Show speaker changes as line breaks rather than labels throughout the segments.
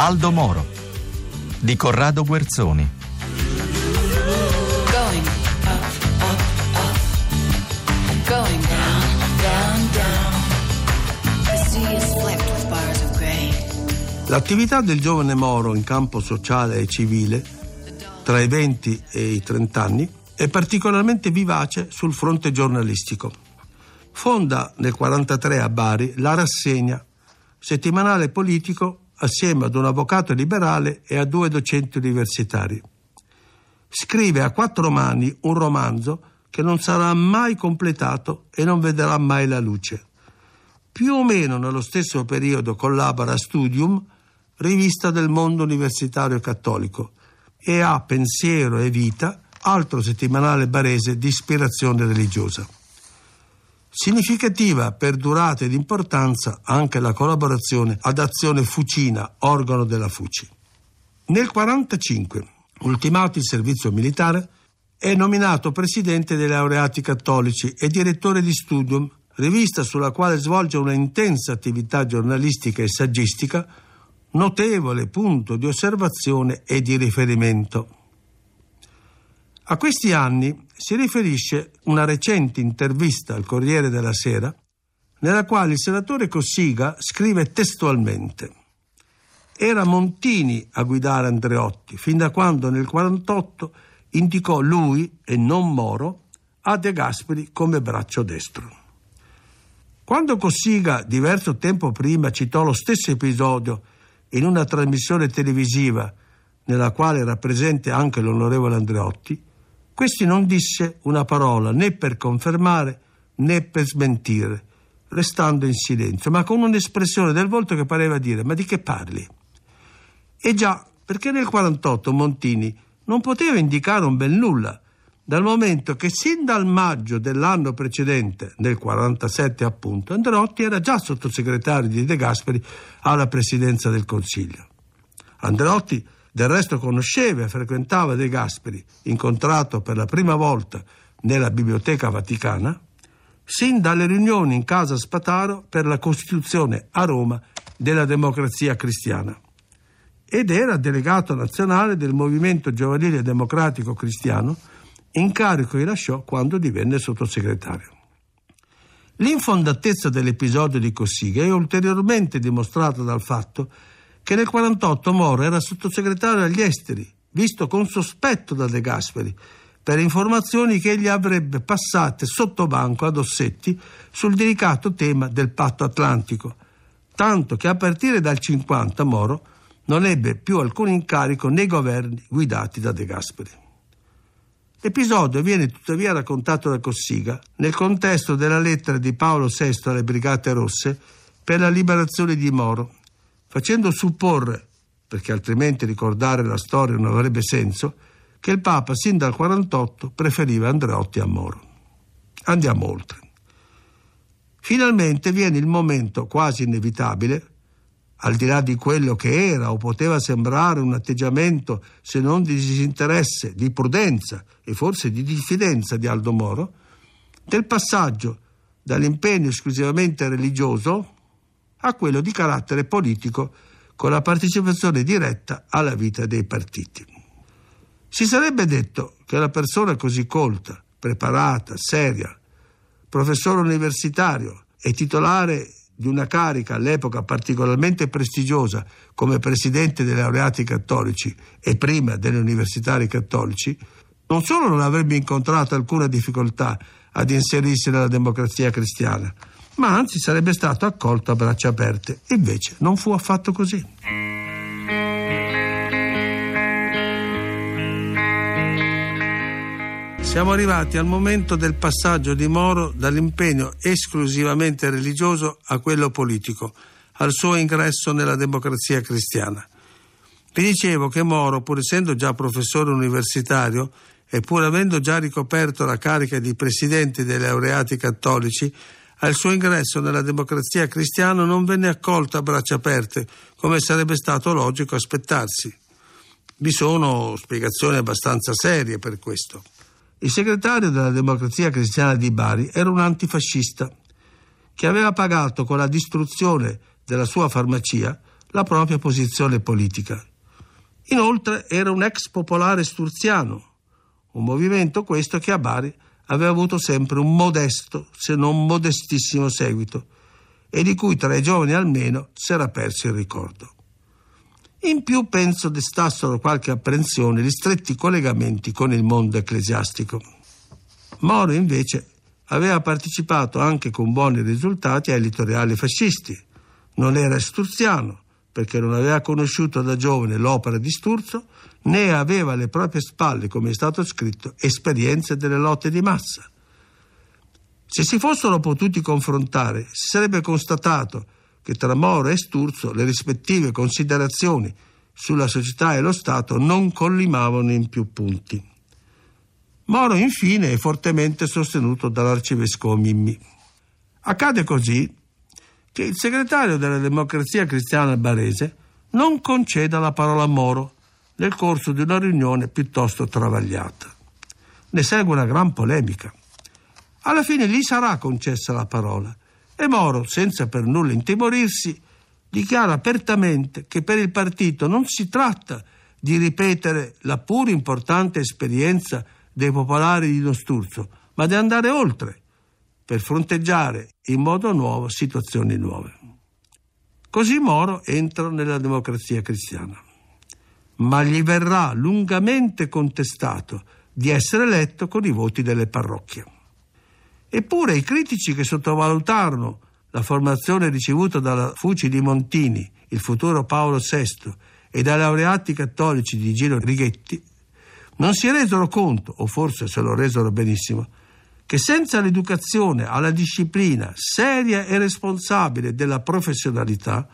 Aldo Moro. Di Corrado Guerzoni.
L'attività del giovane Moro in campo sociale e civile, tra i 20 e i 30 anni, è particolarmente vivace sul fronte giornalistico. Fonda nel 1943 a Bari la Rassegna, settimanale politico assieme ad un avvocato liberale e a due docenti universitari. Scrive a quattro mani un romanzo che non sarà mai completato e non vedrà mai la luce. Più o meno nello stesso periodo collabora a Studium, rivista del mondo universitario cattolico, e a Pensiero e Vita, altro settimanale barese di ispirazione religiosa. Significativa per durata ed importanza anche la collaborazione ad Azione Fucina, organo della Fuci. Nel 1945, ultimato il servizio militare, è nominato presidente dei laureati cattolici e direttore di Studium, rivista sulla quale svolge una intensa attività giornalistica e saggistica, notevole punto di osservazione e di riferimento. A questi anni si riferisce una recente intervista al Corriere della Sera nella quale il senatore Cossiga scrive testualmente Era Montini a guidare Andreotti fin da quando nel 1948 indicò lui e non Moro a De Gasperi come braccio destro. Quando Cossiga diverso tempo prima citò lo stesso episodio in una trasmissione televisiva nella quale era presente anche l'onorevole Andreotti, questi non disse una parola né per confermare né per smentire, restando in silenzio, ma con un'espressione del volto che pareva dire: Ma di che parli? E già, perché nel 48 Montini non poteva indicare un bel nulla, dal momento che sin dal maggio dell'anno precedente, nel 47 appunto, Andreotti era già sottosegretario di De Gasperi alla presidenza del Consiglio. Andreotti del resto conosceva e frequentava De Gasperi, incontrato per la prima volta nella Biblioteca Vaticana, sin dalle riunioni in casa Spataro per la Costituzione a Roma della democrazia cristiana. Ed era delegato nazionale del Movimento Giovanile Democratico Cristiano, incarico che lasciò quando divenne sottosegretario. L'infondatezza dell'episodio di Cossiga è ulteriormente dimostrata dal fatto che nel 1948 Moro era sottosegretario agli esteri, visto con sospetto da De Gasperi, per informazioni che egli avrebbe passate sotto banco ad Ossetti sul delicato tema del patto atlantico, tanto che a partire dal 50 Moro non ebbe più alcun incarico nei governi guidati da De Gasperi. L'episodio viene tuttavia raccontato da Cossiga nel contesto della lettera di Paolo VI alle Brigate Rosse per la liberazione di Moro, facendo supporre, perché altrimenti ricordare la storia non avrebbe senso, che il Papa sin dal 48 preferiva Andreotti a Moro. Andiamo oltre. Finalmente viene il momento quasi inevitabile al di là di quello che era o poteva sembrare un atteggiamento se non di disinteresse, di prudenza e forse di diffidenza di Aldo Moro, del passaggio dall'impegno esclusivamente religioso a quello di carattere politico con la partecipazione diretta alla vita dei partiti. Si sarebbe detto che una persona così colta, preparata, seria, professore universitario e titolare di una carica all'epoca particolarmente prestigiosa come presidente dei laureati cattolici e prima degli universitari cattolici, non solo non avrebbe incontrato alcuna difficoltà ad inserirsi nella democrazia cristiana, ma anzi sarebbe stato accolto a braccia aperte. Invece non fu affatto così. Siamo arrivati al momento del passaggio di Moro dall'impegno esclusivamente religioso a quello politico, al suo ingresso nella democrazia cristiana. Vi dicevo che Moro, pur essendo già professore universitario e pur avendo già ricoperto la carica di presidente dei laureati cattolici, al suo ingresso nella democrazia cristiana non venne accolto a braccia aperte, come sarebbe stato logico aspettarsi. Vi sono spiegazioni abbastanza serie per questo. Il segretario della democrazia cristiana di Bari era un antifascista che aveva pagato con la distruzione della sua farmacia la propria posizione politica. Inoltre era un ex popolare sturziano, un movimento questo che a Bari aveva avuto sempre un modesto, se non modestissimo seguito, e di cui tra i giovani almeno si era perso il ricordo. In più penso destassero qualche apprensione gli stretti collegamenti con il mondo ecclesiastico. Moro invece aveva partecipato anche con buoni risultati ai litoriali fascisti. Non era sturziano, perché non aveva conosciuto da giovane l'opera di Sturzo, né aveva alle proprie spalle, come è stato scritto, esperienze delle lotte di massa. Se si fossero potuti confrontare, si sarebbe constatato che tra Moro e Sturzo le rispettive considerazioni sulla società e lo Stato non collimavano in più punti. Moro, infine, è fortemente sostenuto dall'arcivescovo Mimmi. Accade così che il segretario della Democrazia Cristiana Barese non conceda la parola a Moro nel corso di una riunione piuttosto travagliata. Ne segue una gran polemica. Alla fine gli sarà concessa la parola e Moro, senza per nulla intimorirsi, dichiara apertamente che per il partito non si tratta di ripetere la pur importante esperienza dei popolari di Nosturzo, ma di andare oltre per fronteggiare in modo nuovo situazioni nuove. Così Moro entra nella democrazia cristiana, ma gli verrà lungamente contestato di essere eletto con i voti delle parrocchie. Eppure i critici che sottovalutarono la formazione ricevuta dalla Fuci di Montini, il futuro Paolo VI, e dai laureati cattolici di Gino Righetti, non si resero conto, o forse se lo resero benissimo, che senza l'educazione alla disciplina seria e responsabile della professionalità,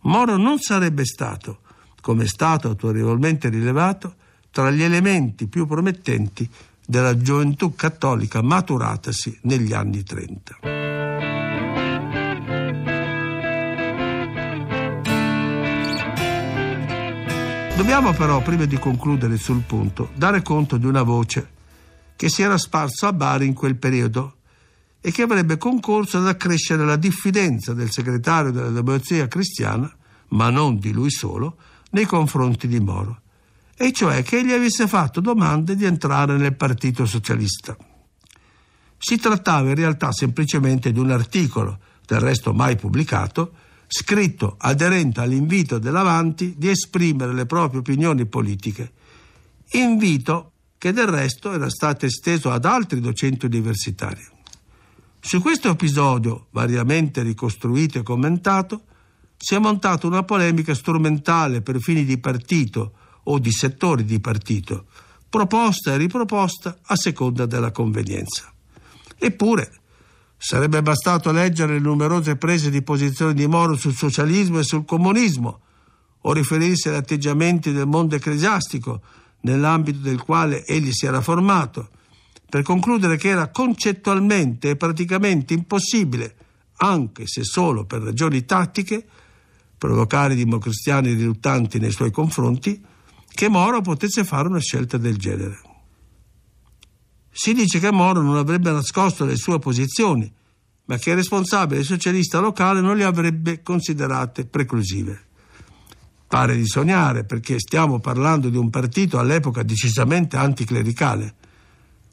Moro non sarebbe stato, come è stato autorevolmente rilevato, tra gli elementi più promettenti della gioventù cattolica maturatasi negli anni 30. Dobbiamo però, prima di concludere sul punto, dare conto di una voce che si era sparso a Bari in quel periodo e che avrebbe concorso ad accrescere la diffidenza del segretario della democrazia cristiana, ma non di lui solo, nei confronti di Moro, e cioè che egli avesse fatto domande di entrare nel Partito Socialista. Si trattava in realtà semplicemente di un articolo, del resto mai pubblicato, scritto aderente all'invito dell'Avanti di esprimere le proprie opinioni politiche, invito che del resto era stato esteso ad altri docenti universitari. Su questo episodio, variamente ricostruito e commentato, si è montata una polemica strumentale per fini di partito o di settori di partito, proposta e riproposta a seconda della convenienza. Eppure, sarebbe bastato leggere le numerose prese di posizione di Moro sul socialismo e sul comunismo, o riferirsi agli atteggiamenti del mondo ecclesiastico nell'ambito del quale egli si era formato, per concludere che era concettualmente e praticamente impossibile, anche se solo per ragioni tattiche, provocare i democristiani riluttanti nei suoi confronti, che Moro potesse fare una scelta del genere. Si dice che Moro non avrebbe nascosto le sue posizioni, ma che il responsabile socialista locale non le avrebbe considerate preclusive. Pare di sognare perché stiamo parlando di un partito all'epoca decisamente anticlericale.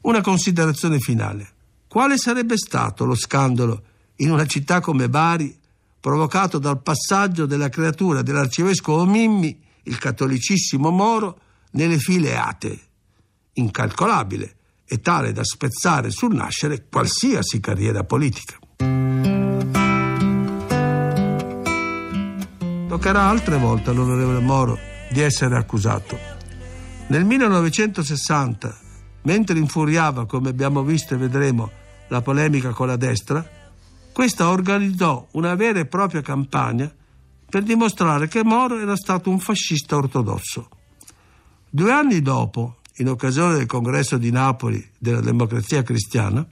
Una considerazione finale. Quale sarebbe stato lo scandalo in una città come Bari provocato dal passaggio della creatura dell'arcivescovo Mimmi, il cattolicissimo Moro, nelle file atee? Incalcolabile e tale da spezzare sul nascere qualsiasi carriera politica. Toccherà altre volte all'onorevole Moro di essere accusato. Nel 1960, mentre infuriava, come abbiamo visto e vedremo, la polemica con la destra, questa organizzò una vera e propria campagna per dimostrare che Moro era stato un fascista ortodosso. Due anni dopo, in occasione del congresso di Napoli della democrazia cristiana,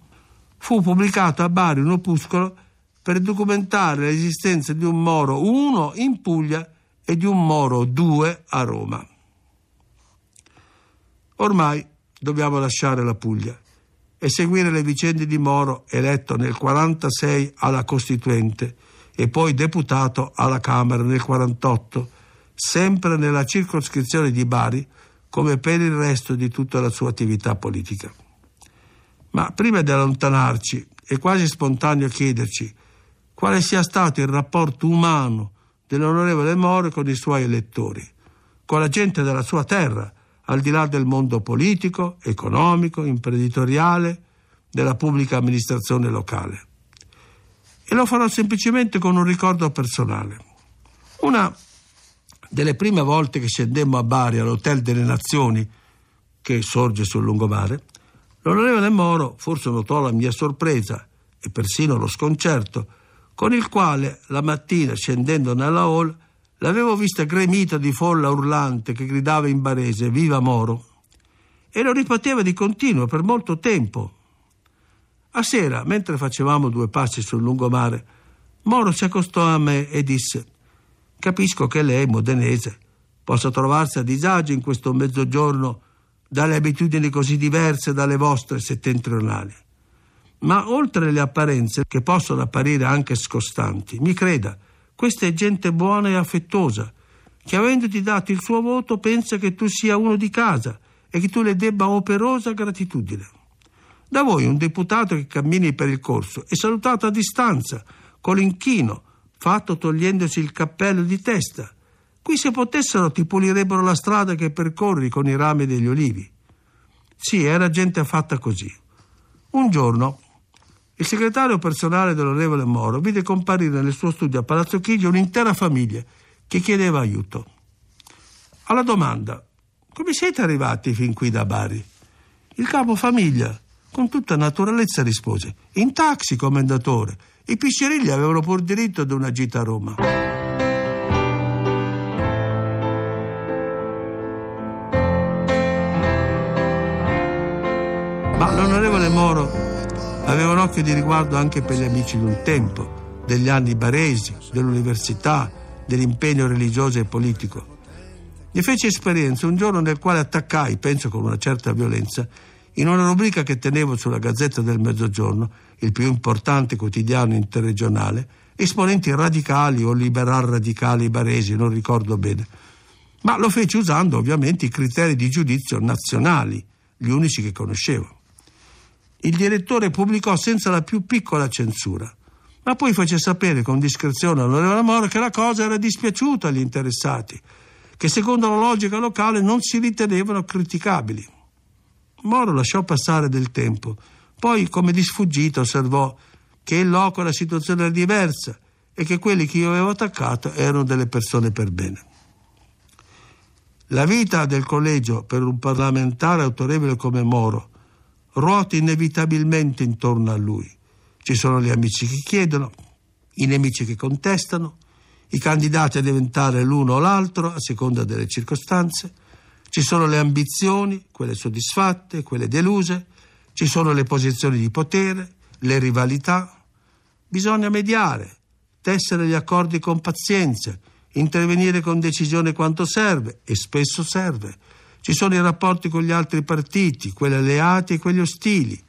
fu pubblicato a Bari un opuscolo per documentare l'esistenza di un Moro 1 in Puglia e di un Moro 2 a Roma. Ormai dobbiamo lasciare la Puglia e seguire le vicende di Moro, eletto nel 1946 alla Costituente e poi deputato alla Camera nel 1948, sempre nella circoscrizione di Bari, come per il resto di tutta la sua attività politica. Ma prima di allontanarci, è quasi spontaneo chiederci quale sia stato il rapporto umano dell'onorevole Moro con i suoi elettori, con la gente della sua terra, al di là del mondo politico, economico, imprenditoriale, della pubblica amministrazione locale. E lo farò semplicemente con un ricordo personale. Una delle prime volte che scendemmo a Bari all'Hotel delle Nazioni, che sorge sul lungomare, l'onorevole Moro forse notò la mia sorpresa e persino lo sconcerto, con il quale la mattina scendendo nella hall L'avevo vista gremita di folla urlante che gridava in barese Viva Moro! E lo ripeteva di continuo per molto tempo. A sera, mentre facevamo due passi sul lungomare, Moro si accostò a me e disse Capisco che lei, modenese, possa trovarsi a disagio in questo mezzogiorno dalle abitudini così diverse dalle vostre settentrionali. Ma oltre le apparenze, che possono apparire anche scostanti, mi creda, questa è gente buona e affettuosa, che avendoti dato il suo voto pensa che tu sia uno di casa e che tu le debba operosa gratitudine. Da voi un deputato che cammini per il corso è salutato a distanza, con l'inchino, fatto togliendosi il cappello di testa. Qui se potessero ti pulirebbero la strada che percorri con i rami degli olivi. Sì, era gente fatta così. Un giorno il segretario personale dell'onorevole Moro vide comparire nel suo studio a Palazzo Chigi un'intera famiglia che chiedeva aiuto. Alla domanda come siete arrivati fin qui da Bari? Il capo famiglia, con tutta naturalezza, rispose in taxi, commendatore. I piscirilli avevano pur diritto ad una gita a Roma. Ma l'onorevole Moro Aveva un occhio di riguardo anche per gli amici di un tempo, degli anni baresi, dell'università, dell'impegno religioso e politico. Ne feci esperienza un giorno nel quale attaccai, penso con una certa violenza, in una rubrica che tenevo sulla Gazzetta del Mezzogiorno, il più importante quotidiano interregionale, esponenti radicali o liberal radicali baresi, non ricordo bene. Ma lo feci usando ovviamente i criteri di giudizio nazionali, gli unici che conoscevo. Il direttore pubblicò senza la più piccola censura, ma poi fece sapere con discrezione all'onorevole Moro che la cosa era dispiaciuta agli interessati, che secondo la logica locale non si ritenevano criticabili. Moro lasciò passare del tempo, poi come di sfuggita osservò che in loco la situazione era diversa e che quelli che io avevo attaccato erano delle persone per bene. La vita del collegio per un parlamentare autorevole come Moro ruota inevitabilmente intorno a lui. Ci sono gli amici che chiedono, i nemici che contestano, i candidati a diventare l'uno o l'altro a seconda delle circostanze, ci sono le ambizioni, quelle soddisfatte, quelle deluse, ci sono le posizioni di potere, le rivalità. Bisogna mediare, tessere gli accordi con pazienza, intervenire con decisione quanto serve, e spesso serve, ci sono i rapporti con gli altri partiti, quelli alleati e quelli ostili,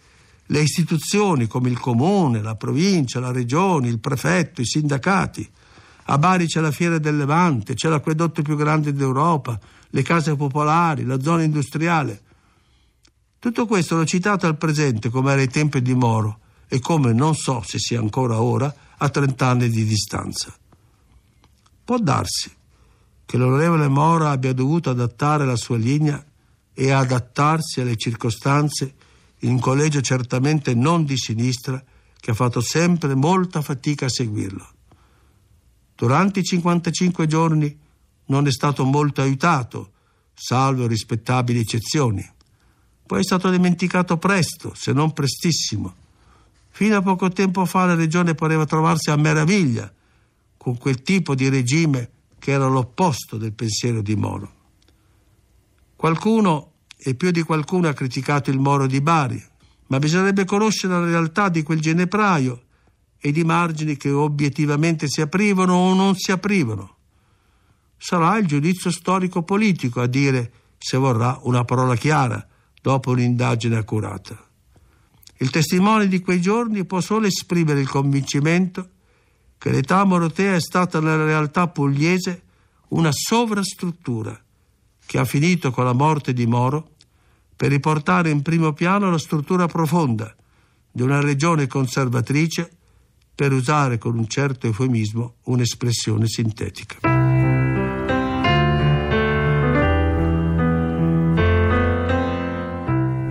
le istituzioni come il comune, la provincia, la regione, il prefetto, i sindacati. A Bari c'è la Fiera del Levante, c'è l'acquedotto più grande d'Europa, le case popolari, la zona industriale. Tutto questo l'ho citato al presente come era ai tempi di Moro e come non so se sia ancora ora a 30 anni di distanza. Può darsi che l'onorevole Mora abbia dovuto adattare la sua linea e adattarsi alle circostanze in un collegio certamente non di sinistra che ha fatto sempre molta fatica a seguirlo. Durante i 55 giorni non è stato molto aiutato, salvo rispettabili eccezioni. Poi è stato dimenticato presto, se non prestissimo. Fino a poco tempo fa la regione pareva trovarsi a meraviglia con quel tipo di regime che era l'opposto del pensiero di Moro. Qualcuno, e più di qualcuno, ha criticato il Moro di Bari, ma bisognerebbe conoscere la realtà di quel genepraio e di margini che obiettivamente si aprivano o non si aprivano. Sarà il giudizio storico-politico a dire se vorrà una parola chiara dopo un'indagine accurata. Il testimone di quei giorni può solo esprimere il convincimento che l'età morotea è stata nella realtà pugliese una sovrastruttura che ha finito con la morte di Moro per riportare in primo piano la struttura profonda di una regione conservatrice, per usare con un certo eufemismo un'espressione sintetica.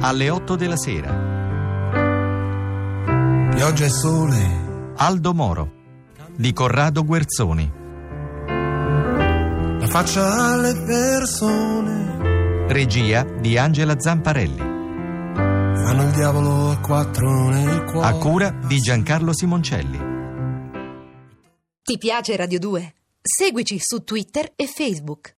Alle 8 della sera.
Pioggia e sole,
Aldo Moro di Corrado Guerzoni.
la faccia alle persone,
Regia di Angela Zamparelli.
hanno il diavolo a quattro nel cuore.
A cura di Giancarlo Simoncelli.
Ti piace Radio 2? Seguici su Twitter e Facebook.